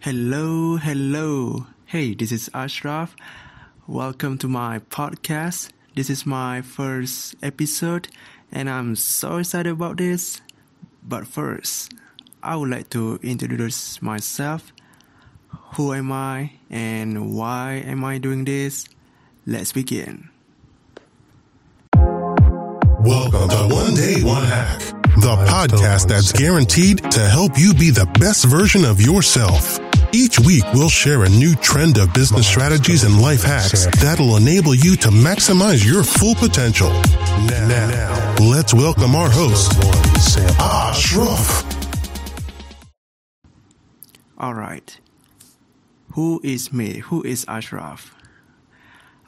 Hello, hello. Hey, this is Ashraf. Welcome to my podcast. This is my first episode, and I'm so excited about this. But first, I would like to introduce myself. Who am I, and why am I doing this? Let's begin. Welcome to One Day One Hack, the podcast that's guaranteed to help you be the best version of yourself. Each week, we'll share a new trend of business strategies and life hacks that'll enable you to maximize your full potential. Now, now let's welcome our host, Ashraf. Alright. Who is me? Who is Ashraf?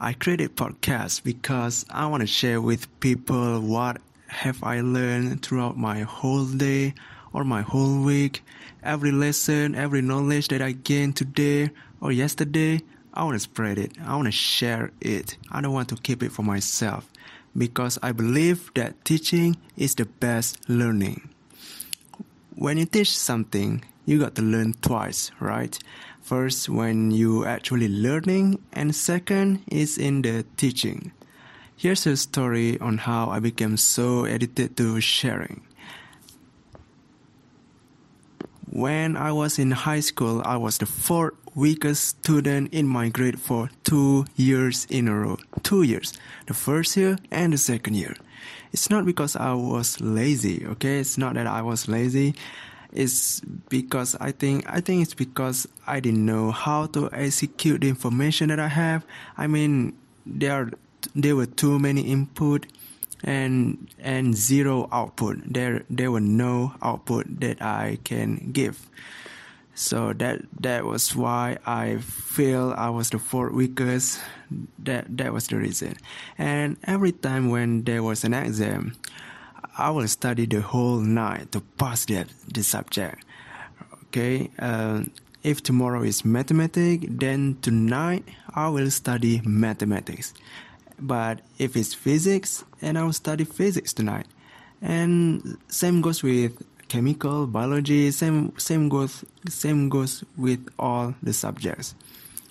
I created podcast because I want to share with people what have I learned throughout my whole day or my whole week. Every lesson, every knowledge that I gained today or yesterday, I want to spread it. I want to share it. I don't want to keep it for myself because I believe that teaching is the best learning. When you teach something, you got to learn twice, right? First, when you actually learning, and second is in the teaching. Here's a story on how I became so addicted to sharing. When I was in high school, I was the fourth weakest student in my grade for two years in a row. Two years. The first year and the second year. It's not because I was lazy, okay? It's not that I was lazy. It's because I think I think it's because I didn't know how to execute the information that I have. I mean, there there were too many input and and zero output. There there were no output that I can give. So that that was why I feel I was the fourth weakest. That that was the reason. And every time when there was an exam, I will study the whole night to pass that the subject. Okay. Uh, if tomorrow is mathematics, then tonight I will study mathematics. But if it's physics, and I will study physics tonight. And same goes with chemical, biology. Same same goes same goes with all the subjects.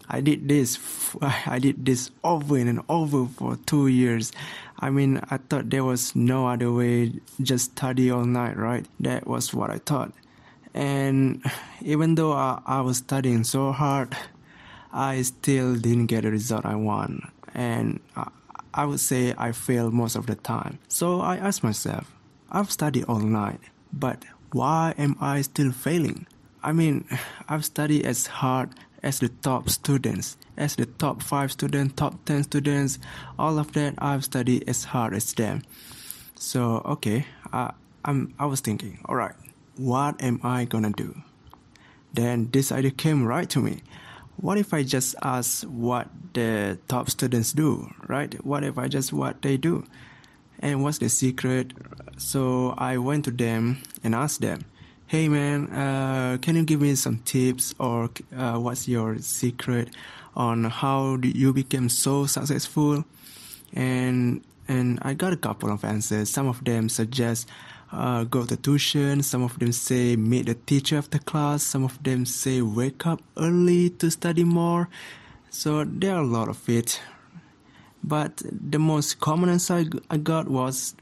I did this. I did this over and over for two years. I mean, I thought there was no other way. Just study all night, right? That was what I thought. And even though I, I was studying so hard, I still didn't get the result I want. And I, I would say I fail most of the time. So I ask myself, I've studied all night, but why am I still failing? I mean, I've studied as hard as the top students, as the top 5 students, top 10 students, all of that I've studied as hard as them. So, okay, I, I'm, I was thinking, all right, what am I gonna do? Then this idea came right to me. What if I just ask what the top students do, right? What if I just what they do? And what's the secret? So I went to them and asked them, hey man, uh, can you give me some tips or uh, what's your secret on how you became so successful? And and I got a couple of answers. Some of them suggest uh, go to tuition. Some of them say meet the teacher the class. Some of them say wake up early to study more. So there are a lot of it. But the most common answer I got was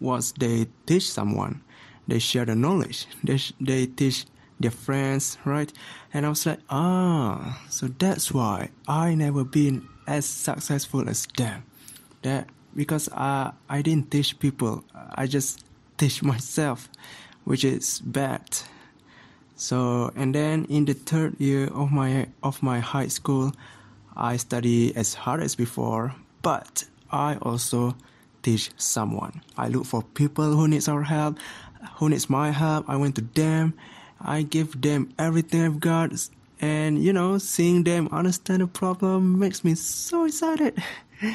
was they teach someone they share the knowledge. They they teach their friends, right? And I was like, ah, so that's why I never been as successful as them. That because I I didn't teach people. I just myself, which is bad. So and then in the third year of my of my high school, I study as hard as before, but I also teach someone. I look for people who needs our help who needs my help. I went to them. I give them everything I've got. And, you know, seeing them understand the problem makes me so excited.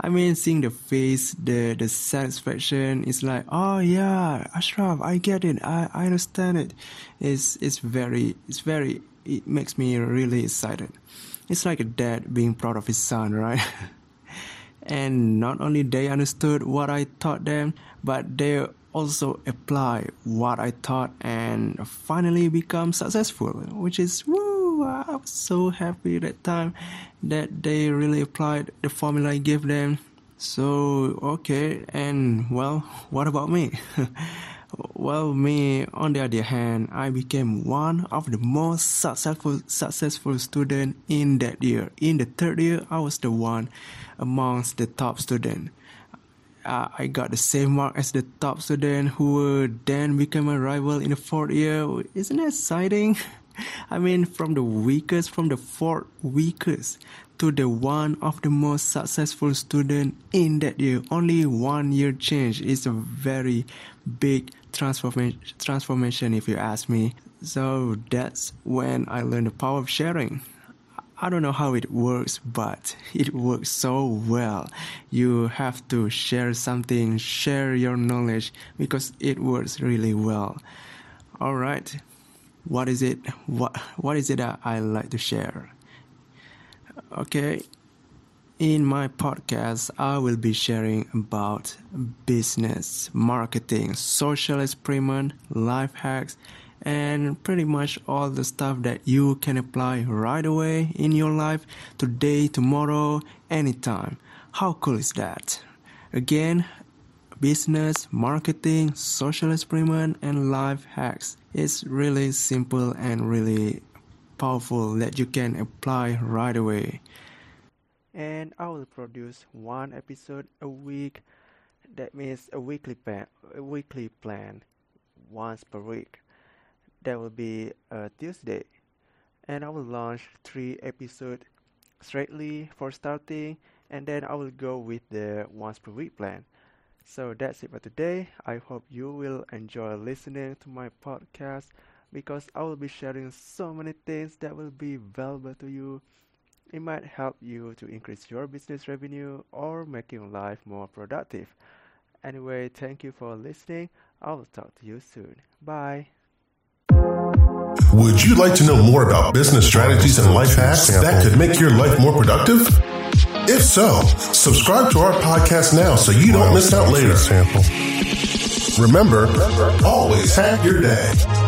I mean, seeing the face, the, the satisfaction, it's like, oh yeah, Ashraf, I get it. I, I understand it. It's, it's very, it's very, it makes me really excited. It's like a dad being proud of his son, right? and not only they understood what I taught them, but they also apply what I taught and finally become successful, which is woo. I was so happy that time that they really applied the formula I gave them. So, okay, and well, what about me? well, me, on the other hand, I became one of the most successful successful student in that year. In the third year, I was the one amongst the top student. Uh, I got the same mark as the top student who then became a rival in the fourth year. Isn't that exciting? I mean, from the weakest, from the fourth weakest to the one of the most successful student in that year. Only one year change is a very big transformation, transformation if you ask me. So that's when I learned the power of sharing. I don't know how it works, but it works so well. You have to share something, share your knowledge because it works really well. All right. What is it? What what is it that I like to share? Okay. In my podcast, I will be sharing about business, marketing, social experiment, life hacks, and pretty much all the stuff that you can apply right away in your life, today, tomorrow, anytime. How cool is that? Again, business, marketing, social experiment, and life hacks. It's really simple and really powerful that you can apply right away and I will produce one episode a week. That means a weekly plan, a weekly plan, once per week. That will be a Tuesday, and I will launch three episodes straightly for starting, and then I will go with the once per week plan. So that's it for today. I hope you will enjoy listening to my podcast because I will be sharing so many things that will be valuable to you it might help you to increase your business revenue or making life more productive. Anyway, thank you for listening. I will talk to you soon. Bye. Would you like to know more about business strategies and life hacks that could make your life more productive? If so, subscribe to our podcast now so you don't miss out later. Remember, always hack your day.